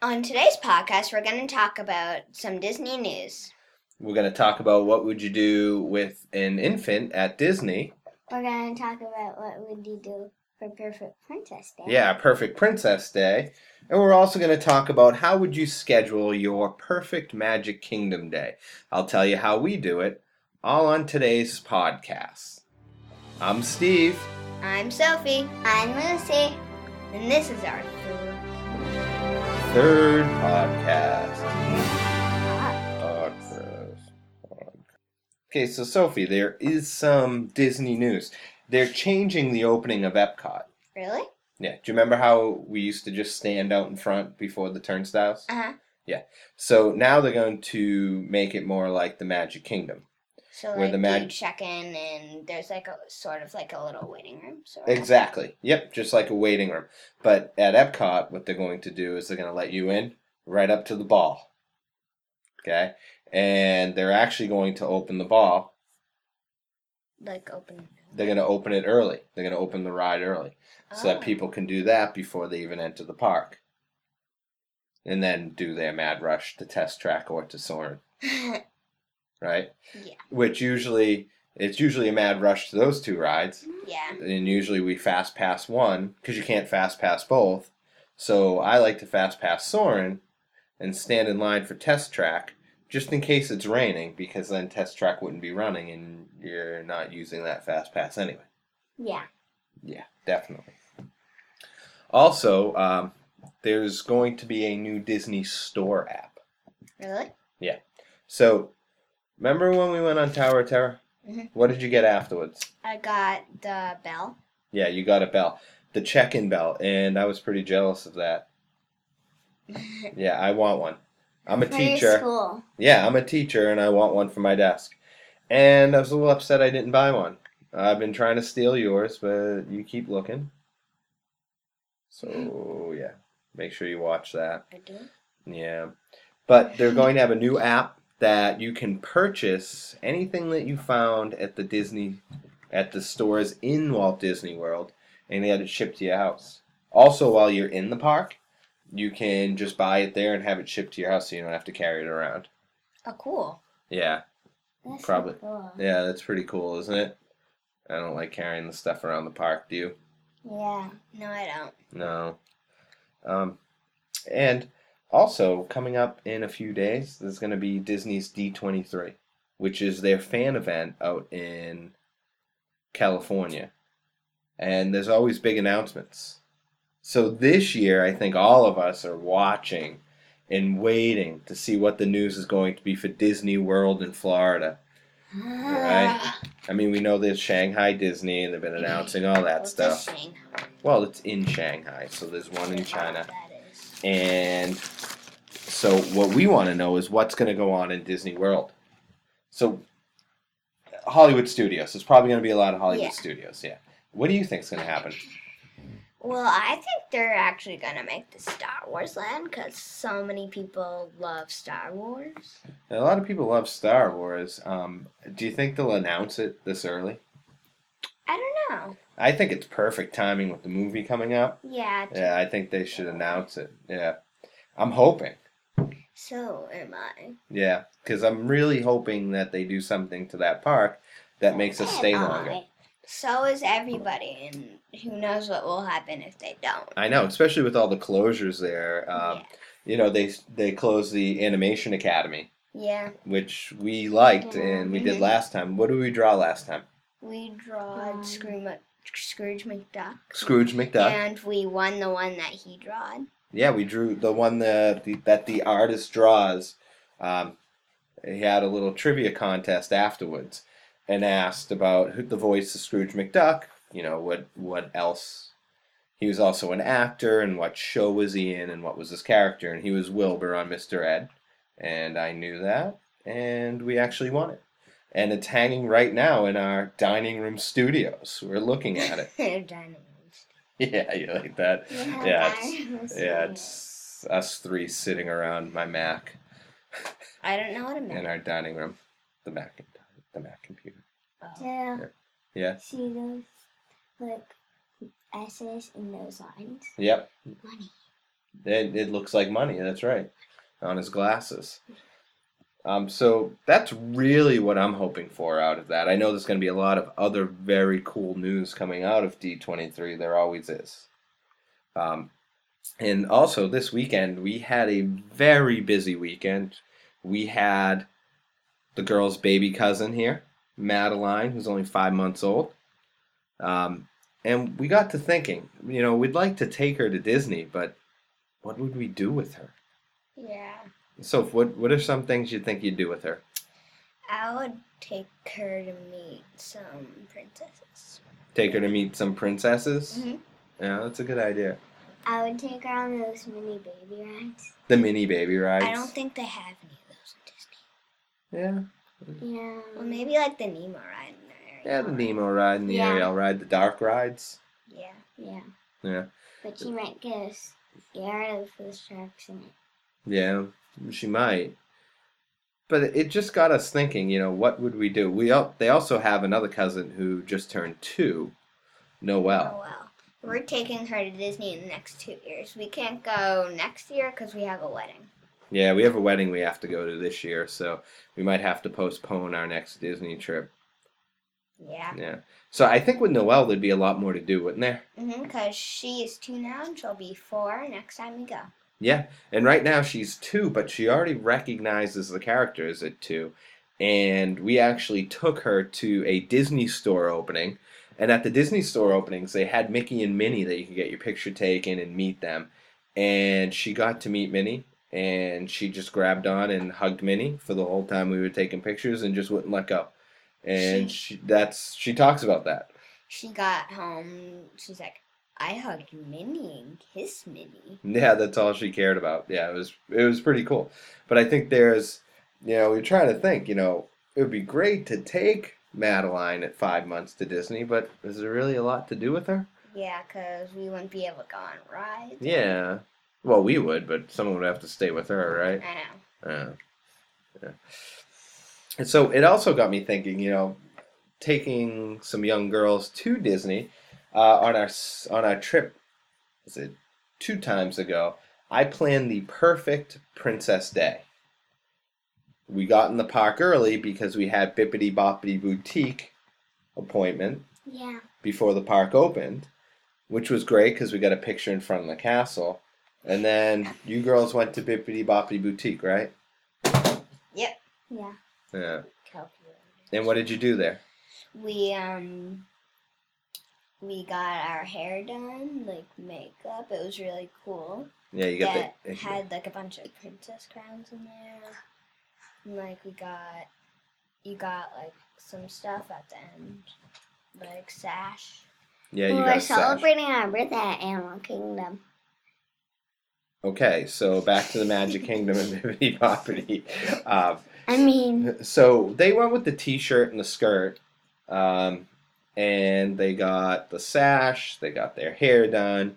On today's podcast, we're going to talk about some Disney news. We're going to talk about what would you do with an infant at Disney. We're going to talk about what would you do for Perfect Princess Day. Yeah, Perfect Princess Day. And we're also going to talk about how would you schedule your perfect Magic Kingdom day. I'll tell you how we do it all on today's podcast. I'm Steve. I'm Sophie. I'm Lucy. And this is our third, third podcast. Okay, so Sophie, there is some Disney news. They're changing the opening of Epcot. Really? Yeah. Do you remember how we used to just stand out in front before the turnstiles? Uh huh. Yeah. So now they're going to make it more like the Magic Kingdom. So where like the mag- you check in and there's like a sort of like a little waiting room. Sort of. Exactly. Yep, just like a waiting room. But at Epcot, what they're going to do is they're going to let you in right up to the ball. Okay, and they're actually going to open the ball. Like open. They're going to open it early. They're going to open the ride early, oh. so that oh. people can do that before they even enter the park. And then do their mad rush to test track or to Soarin'. right? Yeah. Which usually it's usually a mad rush to those two rides. Yeah. And usually we fast pass one because you can't fast pass both. So I like to fast pass Soarin' and stand in line for test track just in case it's raining because then test track wouldn't be running and you're not using that fast pass anyway. Yeah. Yeah, definitely. Also, um, there's going to be a new Disney Store app. Really? Yeah. So Remember when we went on Tower of Terror? Mm-hmm. What did you get afterwards? I got the bell. Yeah, you got a bell, the check-in bell, and I was pretty jealous of that. yeah, I want one. I'm a teacher. School. Yeah, I'm a teacher, and I want one for my desk. And I was a little upset I didn't buy one. I've been trying to steal yours, but you keep looking. So yeah, make sure you watch that. I do. Yeah, but they're going to have a new app that you can purchase anything that you found at the Disney at the stores in Walt Disney World and they had it shipped to your house. Also while you're in the park, you can just buy it there and have it shipped to your house so you don't have to carry it around. Oh cool. Yeah. That's Probably. So cool. Yeah, that's pretty cool, isn't it? I don't like carrying the stuff around the park, do you? Yeah. No, I don't. No. Um and also, coming up in a few days, there's going to be Disney's D23, which is their fan event out in California. And there's always big announcements. So this year, I think all of us are watching and waiting to see what the news is going to be for Disney World in Florida. Right? I mean, we know there's Shanghai Disney, and they've been announcing all that What's stuff. Well, it's in Shanghai, so there's one in China. And so what we want to know is what's going to go on in Disney World. So Hollywood Studios. There's probably going to be a lot of Hollywood yeah. Studios. Yeah. What do you think is going to happen? Well, I think they're actually going to make the Star Wars land because so many people love Star Wars. A lot of people love Star Wars. Um, do you think they'll announce it this early? I don't know. I think it's perfect timing with the movie coming up. Yeah. Yeah, I think they should announce it. Yeah. I'm hoping. So am I. Yeah, because I'm really hoping that they do something to that park that makes us stay longer. So is everybody, and who knows what will happen if they don't. I know, especially with all the closures there. Um, yeah. You know, they they closed the Animation Academy. Yeah. Which we liked and we did mm-hmm. last time. What did we draw last time? We drawed um, Scrooge, Scrooge McDuck. Scrooge McDuck. And we won the one that he drawed. Yeah, we drew the one that the, that the artist draws. Um, he had a little trivia contest afterwards and asked about who, the voice of Scrooge McDuck. You know what what else? He was also an actor, and what show was he in, and what was his character? And he was Wilbur on Mr. Ed, and I knew that, and we actually won it. And it's hanging right now in our dining room studios. We're looking at it. dining room. Yeah, you like that? Yeah, yeah, it's, yeah, it's us three sitting around my Mac. I don't know what a Mac. In our dining room, the Mac, the Mac computer. Oh. Yeah. Yeah. See those like S's in those lines. Yep. Money. It, it looks like money. That's right, on his glasses. Um, so that's really what I'm hoping for out of that. I know there's going to be a lot of other very cool news coming out of D23. There always is. Um, and also this weekend we had a very busy weekend. We had the girl's baby cousin here, Madeline, who's only five months old. Um, and we got to thinking, you know, we'd like to take her to Disney, but what would we do with her? Yeah. So, what what are some things you think you'd do with her? I would take her to meet some princesses. Take her to meet some princesses? Mhm. Yeah, that's a good idea. I would take her on those mini baby rides. The mini baby rides. I don't think they have any of those in Disney. Yeah, Yeah. Well, maybe like the Nemo ride in there. yeah, the Nemo ride and the Yeah. Ariel ride, the dark rides. Yeah. Yeah. Yeah, But she might get scared of the sharks in it. yeah, she might. But it just got us thinking. You know, what would we do? We al- they also have another cousin who just turned two, Noelle. Oh well. We're taking her to Disney in the next two years. We can't go next year because we have a wedding. Yeah, we have a wedding we have to go to this year, so we might have to postpone our next Disney trip. Yeah. Yeah. So I think with Noelle there'd be a lot more to do, wouldn't there? Mhm. Because she is two now and she'll be four next time we go. Yeah. And right now she's two, but she already recognizes the characters at two. And we actually took her to a Disney store opening. And at the Disney store openings, they had Mickey and Minnie that you could get your picture taken and meet them. And she got to meet Minnie, and she just grabbed on and hugged Minnie for the whole time we were taking pictures and just wouldn't let go. And she, that's she talks about that. She got home. She's like, I hugged Minnie and kissed Minnie. Yeah, that's all she cared about. Yeah, it was it was pretty cool. But I think there's, you know, we're trying to think. You know, it would be great to take Madeline at five months to Disney, but is there really a lot to do with her? Yeah, because we wouldn't be able to go on rides. Yeah. Well, we would, but someone would have to stay with her, right? I know. Yeah. yeah. And so it also got me thinking. You know, taking some young girls to Disney uh, on our on our trip. Was it two times ago? I planned the perfect princess day. We got in the park early because we had Bippity Boppity Boutique appointment Yeah. before the park opened, which was great because we got a picture in front of the castle. And then you girls went to Bippity Boppity Boutique, right? Yep. Yeah. Yeah. Calculated. And what did you do there? We um we got our hair done, like makeup. It was really cool. Yeah, you got that the. had like a bunch of princess crowns in there. And, like we got you got like some stuff at the end. Like sash. Yeah, you we got were a sash. celebrating our birthday at Animal Kingdom. Okay, so back to the Magic Kingdom and Bippity Boppity. Um, I mean, so they went with the t-shirt and the skirt um, and they got the sash they got their hair done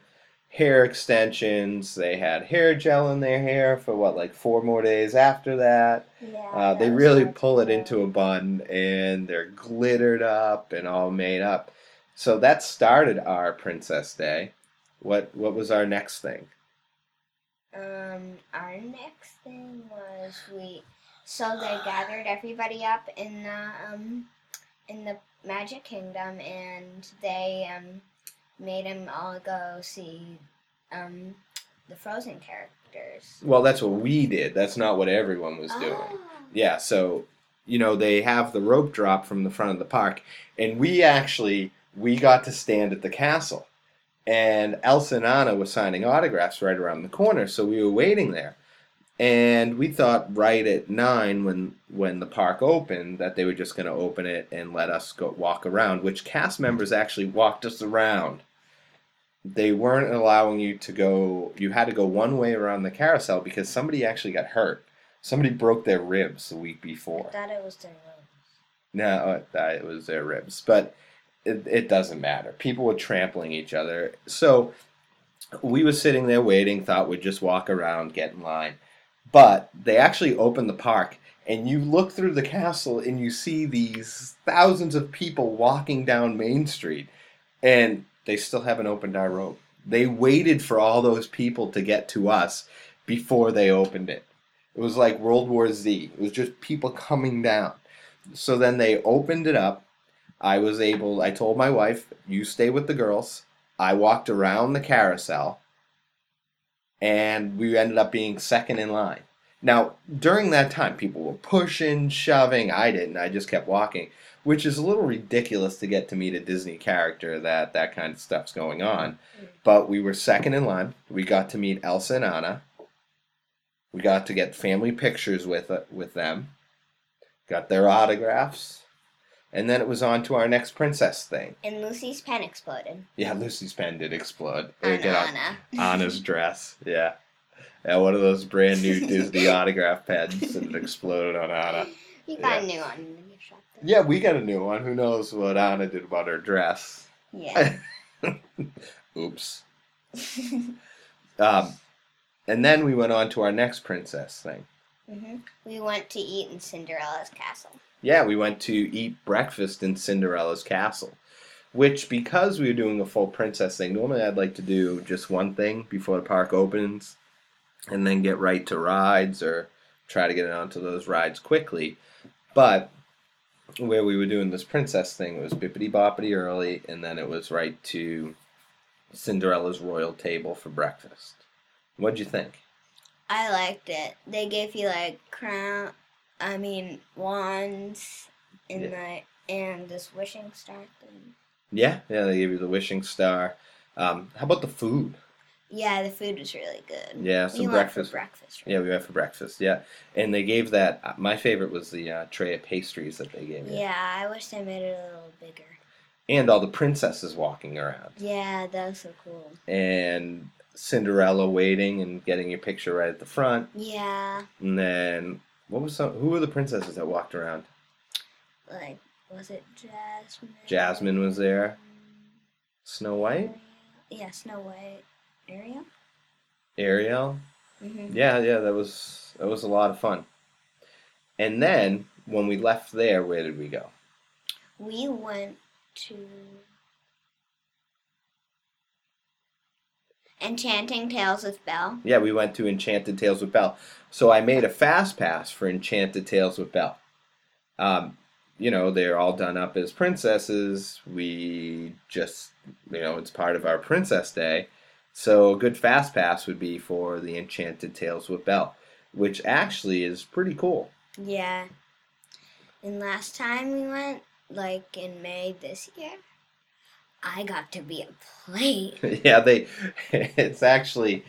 hair extensions they had hair gel in their hair for what like four more days after that. Yeah. uh, they really pull it into a bun and they're glittered up and all made up. So that started our princess day. What what was our next thing? Um, our next thing was we, so they gathered everybody up in the um, in the Magic Kingdom, and they um, made them all go see um, the Frozen characters. well that's what we did that's not what everyone was doing Oh. Yeah, so you know they have the rope drop from the front of the park, and we actually we got to stand at the castle, and Elsa and Anna was signing autographs right around the corner, so we were waiting there, and we thought right at nine when when the park opened that they were just going to open it and let us go walk around, which cast members actually walked us around. They weren't allowing you to go. You had to go one way around the carousel because somebody actually got hurt. Somebody broke their ribs the week before. I thought it was their rose. No, it was their ribs, but it, it doesn't matter. People were trampling each other. So we were sitting there waiting, thought we'd just walk around, get in line. But they actually opened the park, and you look through the castle and you see these thousands of people walking down Main Street, and they still haven't opened our rope. They waited for all those people to get to us before they opened it. It was like World War Z. It was just people coming down. So then they opened it up. I was able, I told my wife, you stay with the girls. I walked around the carousel and we ended up being second in line. Now, during that time, people were pushing, shoving. I didn't. I just kept walking, which is a little ridiculous to get to meet a Disney character that that kind of stuff's going on. But we were second in line. We got to meet Elsa and Anna. We got to get family pictures with uh, with them. Got their autographs. And then it was on to our next princess thing. And Lucy's pen exploded. Yeah, Lucy's pen did explode. On Anna. Anna's dress. Yeah. Yeah, one of those brand new Disney autograph pens and it exploded on Anna. You got Yeah. a new one in the gift shop. though. Yeah, we got a new one. Who knows what Anna did about her dress? Yeah. Oops. Um, and then we went on to our next princess thing. hmm We went to eat in Cinderella's castle. Yeah, we went to eat breakfast in Cinderella's castle. Which, because we were doing a full princess thing, normally I'd like to do just one thing before the park opens and then get right to rides or try to get onto those rides quickly. But where we were doing this princess thing, it was bippity boppity early, and then it was right to Cinderella's royal table for breakfast. What'd you think? I liked it. They gave you like crown, I mean wands, and like and this wishing star thing. Yeah, yeah, they gave you the wishing star. Um, how about the food? Yeah, the food was really good. Yeah, we some went breakfast. for breakfast. right? Yeah, we went for breakfast. Yeah, and they gave that. uh, My favorite was the uh, tray of pastries that they gave you, Yeah, I wish they made it a little bigger. and all the princesses walking around, Yeah, that was so cool. and Cinderella waiting and getting your picture right at the front. Yeah, And then what was some? Who were the princesses that walked around? like was it Jasmine? Jasmine was there. Snow White, Yeah, Snow White. Ariel. Ariel. hmm Yeah, yeah, that was that was a lot of fun. And then when we left there, where did we go? We went to Enchanting Tales with Belle. Yeah, we went to Enchanted Tales with Belle. So I made a fast pass for Enchanted Tales with Belle. Um, you know, they're all done up as princesses. We just, you know, it's part of our Princess Day. So a good fast pass would be for the Enchanted Tales with Belle, which actually is pretty cool. Yeah. And last time we went, like in May this year, I got to be a plate. yeah, they it's actually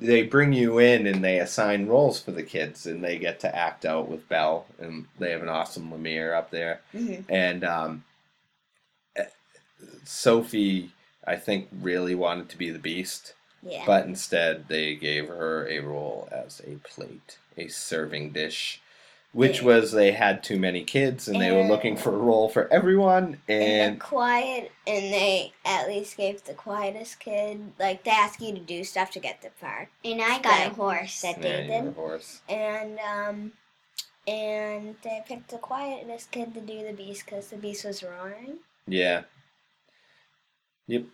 they bring you in and they assign roles for the kids and they get to act out with Belle and they have an awesome Lumiere up there hmm and um, eh, Sophie I think really wanted to be the Beast Yeah. but instead they gave her a role as a plate a serving dish which was they had too many kids and they were looking for a role for everyone and and quiet, and they at least gave the quietest kid, like, they ask you to do stuff to get the part. And I got a horse. That Yeah, they you were a did. horse. And, um, and they picked the quietest kid to do the beast because the beast was roaring. Yeah. Yep.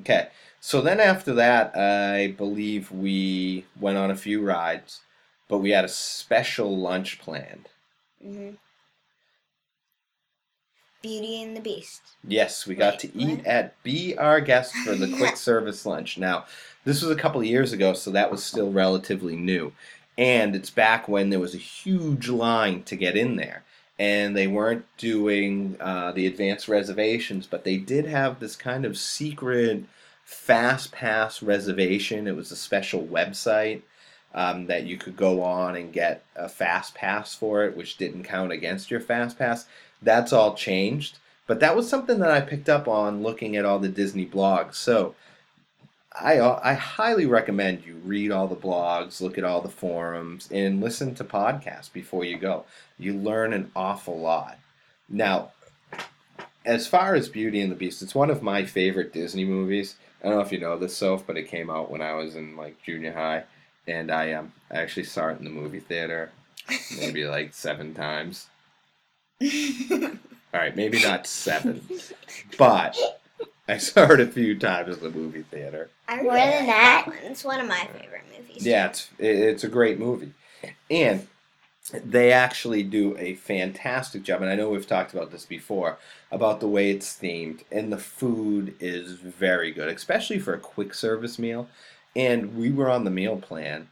Okay. So then after that, I believe we went on a few rides, but we had a special lunch planned. hmm Beauty and the Beast. Yes, we got Wait, to eat what? at Be Our Guest for the quick service lunch. Now, this was a couple of years ago, so that was still relatively new. And it's back when there was a huge line to get in there. And they weren't doing uh, the advanced reservations, but they did have this kind of secret fast pass reservation. It was a special website um, that you could go on and get a fast pass for it, which didn't count against your fast pass. That's all changed. But that was something that I picked up on looking at all the Disney blogs. So I, I highly recommend you read all the blogs, look at all the forums, and listen to podcasts before you go. You learn an awful lot. Now, as far as Beauty and the Beast, it's one of my favorite Disney movies. I don't know if you know this, Soph, but it came out when I was in like junior high, and I um I actually saw it in the movie theater, maybe like seven times. All right, maybe not seven, but I saw it a few times in the movie theater. More really than that? It's one of my favorite movies. Yeah, it's it's a great movie, and they actually do a fantastic job. And I know we've talked about this before about the way it's themed, and the food is very good, especially for a quick service meal. And we were on the meal plan,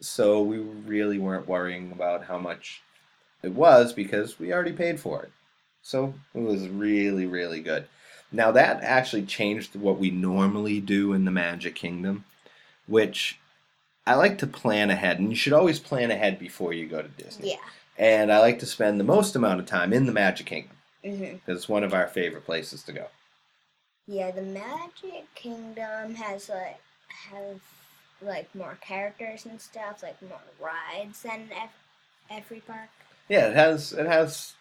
so we really weren't worrying about how much it was because we already paid for it. So it was really, really good. Now that actually changed what we normally do in the Magic Kingdom, which I like to plan ahead, and you should always plan ahead before you go to Disney. Yeah. And I like to spend the most amount of time in the Magic Kingdom mm-hmm. because it's one of our favorite places to go. Yeah, the Magic Kingdom has like have like more characters and stuff, like more rides than every park. Yeah, it has it has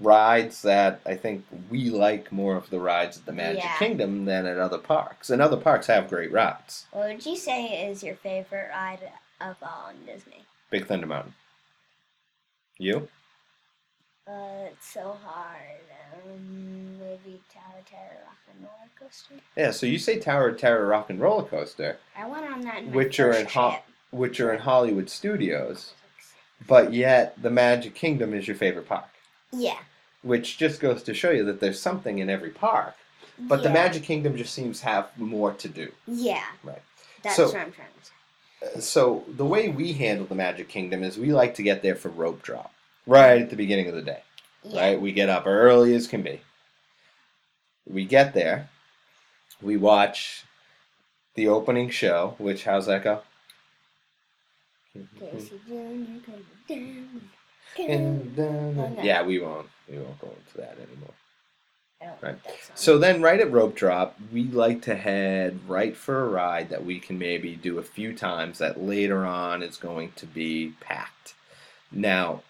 rides that I think we like more of the rides at the Magic Yeah. Kingdom than at other parks, and other parks have great rides. What would you say is your favorite ride of all in Disney? Big Thunder Mountain. You? Uh, it's so hard. Um, Tower Terror Rock and Roller Coaster. Yeah. So you say Tower of Terror Rock and Roller Coaster, I went on that Which are in Ho- which are in Hollywood Studios, but yet the Magic Kingdom is your favorite park. Yeah. Which just goes to show you that there's something in every park, but the. Magic Kingdom just seems to have more to do. Yeah. Right. That's So- what I'm trying to say. So the way we handle the Magic Kingdom is we like to get there for rope drop right at the beginning of the day. Yeah. Right, we get up early as can be. We get there. We watch the opening show. Which how's that go? Casey Jr. coming down. Yeah, we won't. We won't go into that anymore. Oh, right. that song. So then, right at rope drop, we like to head right for a ride that we can maybe do a few times. That later on is going to be packed. Now,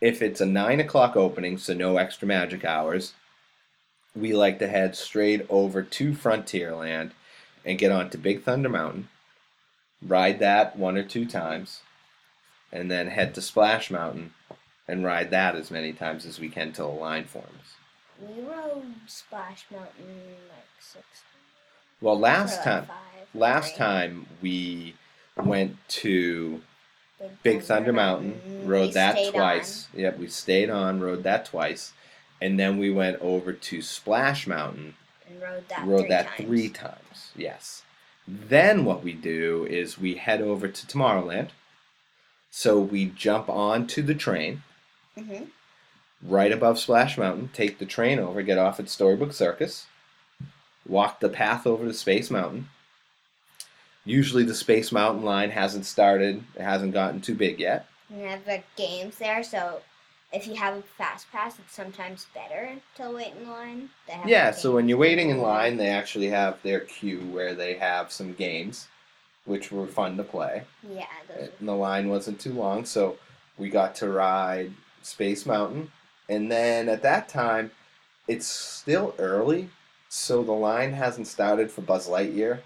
if it's a nine o'clock opening, so no extra magic hours, we like to head straight over to Frontierland and get onto Big Thunder Mountain, ride that one or two times, and then head to Splash Mountain and ride that as many times as we can till a line forms. We rode Splash Mountain like six Well, last time, five last three. time we went to Big Thunder Mountain, rode We that twice. Yep, we stayed on, rode that twice, and then we went over to Splash Mountain, and rode that rode three that times. three times. Yes. Then what we do is we head over to Tomorrowland. So we jump onto the train hmm right above Splash Mountain, take the train over, get off at Storybook Circus, walk the path over to Space Mountain. Usually the Space Mountain line hasn't started, it hasn't gotten too big yet. We have the games there, so if you have a fast pass, it's sometimes better to wait in line. They have Yeah, so when you're waiting in line, they actually have their queue where they have some games, which were fun to play. yeah, those And the line wasn't too long, so we got to ride Space Mountain. And then at that time, it's still early, so the line hasn't started for Buzz Lightyear.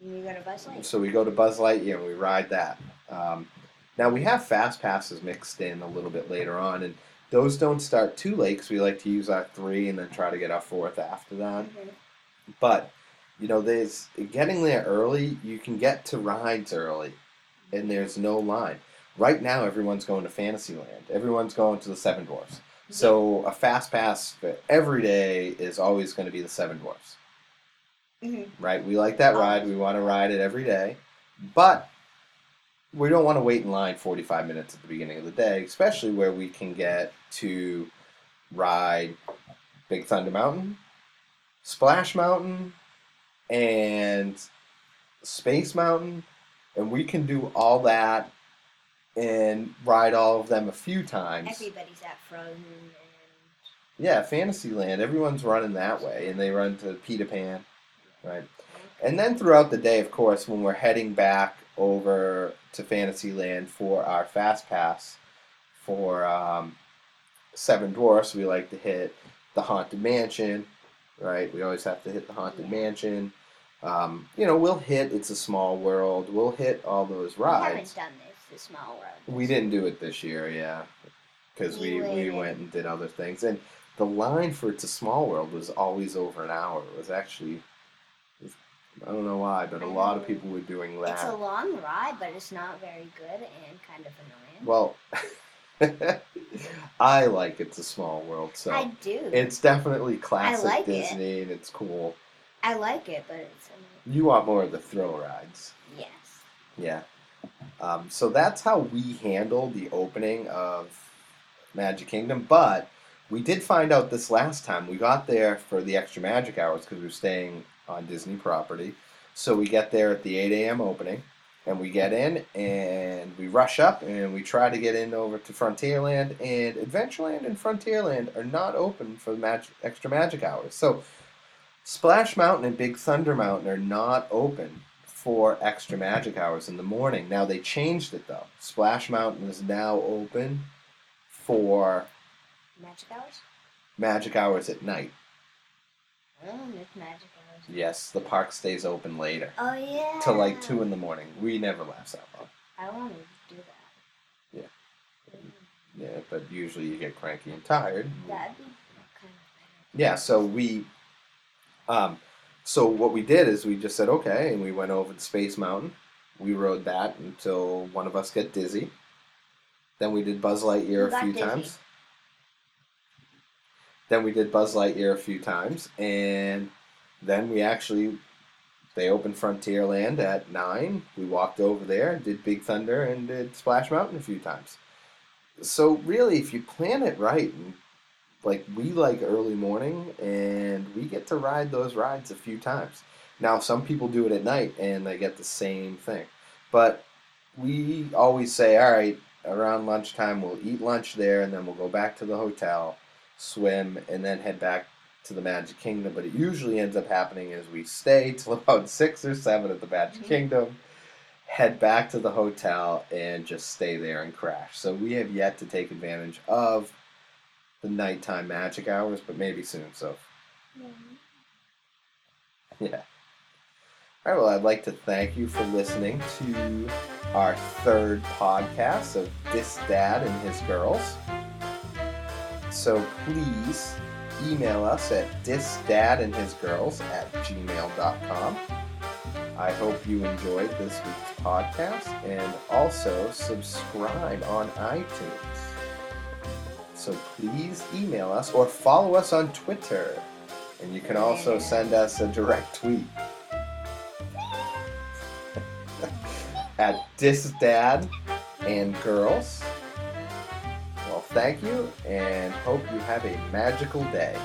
you go to Buzz Lightyear. So we go to Buzz Lightyear and we ride that. Um, now we have fast passes mixed in a little bit later on, and those don't start too late because we like to use our three and then try to get our fourth after that. Mhm. But you know, there's getting there early. You can get to rides early, and there's no line. Right now, everyone's going to Fantasyland. Everyone's going to the Seven Dwarfs. So a fast pass for every day is always going to be the Seven Dwarfs Mhm. right? We like that ride. We want to ride it every day, but we don't want to wait in line 45 minutes at the beginning of the day, especially where we can get to ride Big Thunder Mountain, Splash Mountain, and Space Mountain, and we can do all that and ride all of them a few times. Everybody's at Frozen and Yeah, Fantasyland. Everyone's running that way, and they run to Peter Pan, right? And then throughout the day, of course, when we're heading back over to Fantasyland for our fast pass for um, Seven Dwarfs, we like to hit the Haunted Mansion, right? We always have to hit the Haunted. Mansion. Um, you know, we'll hit It's a Small World. We'll hit all those rides. we haven't done this. The small world. We didn't do it this year, yeah, because we, We we went and did other things. And the line for It's a Small World was always over an hour. It was actually, I don't know why, but a lot of people were doing that. It's a long ride, but it's not very good and kind of annoying. Well, I like It's a Small World, so I do. it's definitely classic like it. Disney and it's cool. I like it, but it's annoying. You want more of the thrill rides. Yes. Yeah. Um, so that's how we handle the opening of Magic Kingdom. But we did find out this last time. We got there for the extra magic hours because we were staying on Disney property. So we get there at the 8 a.m. opening. And we get in and we rush up and we try to get in over to Frontierland. And Adventureland and Frontierland are not open for the magic, extra magic hours. So Splash Mountain and Big Thunder Mountain are not open for extra magic hours in the morning. Now they changed it though. Splash Mountain is now open for Magic hours? magic hours at night. Oh, it's magic hours. Yes, the park stays open later Oh yeah. till like two in the morning. We never last that long. I want to do that. Yeah. Yeah, but usually you get cranky and tired. That'd be kind of Yeah, so we, um, so what we did is we just said okay, and we went over to Space Mountain. We rode that until one of us got dizzy. Then we did Buzz Lightyear a few dizzy? times. Then we did Buzz Lightyear a few times, and then we actually they opened Frontierland at nine. We walked over there, did Big Thunder, and did Splash Mountain a few times. So really, if you plan it right, like we like early morning, and we get to ride those rides a few times. Now, some people do it at night, and they get the same thing, but we always say, all right, around lunchtime, we'll eat lunch there, and then we'll go back to the hotel, swim, and then head back to the Magic Kingdom. But it usually ends up happening is we stay till about six or seven at the Magic Mhm. Kingdom, head back to the hotel, and just stay there and crash. So we have yet to take advantage of the nighttime magic hours, but maybe soon. So fun. yeah. All right. Well, I'd like to thank you for listening to our third podcast of Dis Dad and His Girls. So please email us at disdadandhisgirls at gmail.com. I hope you enjoyed this week's podcast and also subscribe on iTunes. So please email us or follow us on Twitter. And you can also send us a direct tweet at disdad and girls. Thank you and hope you have a magical day.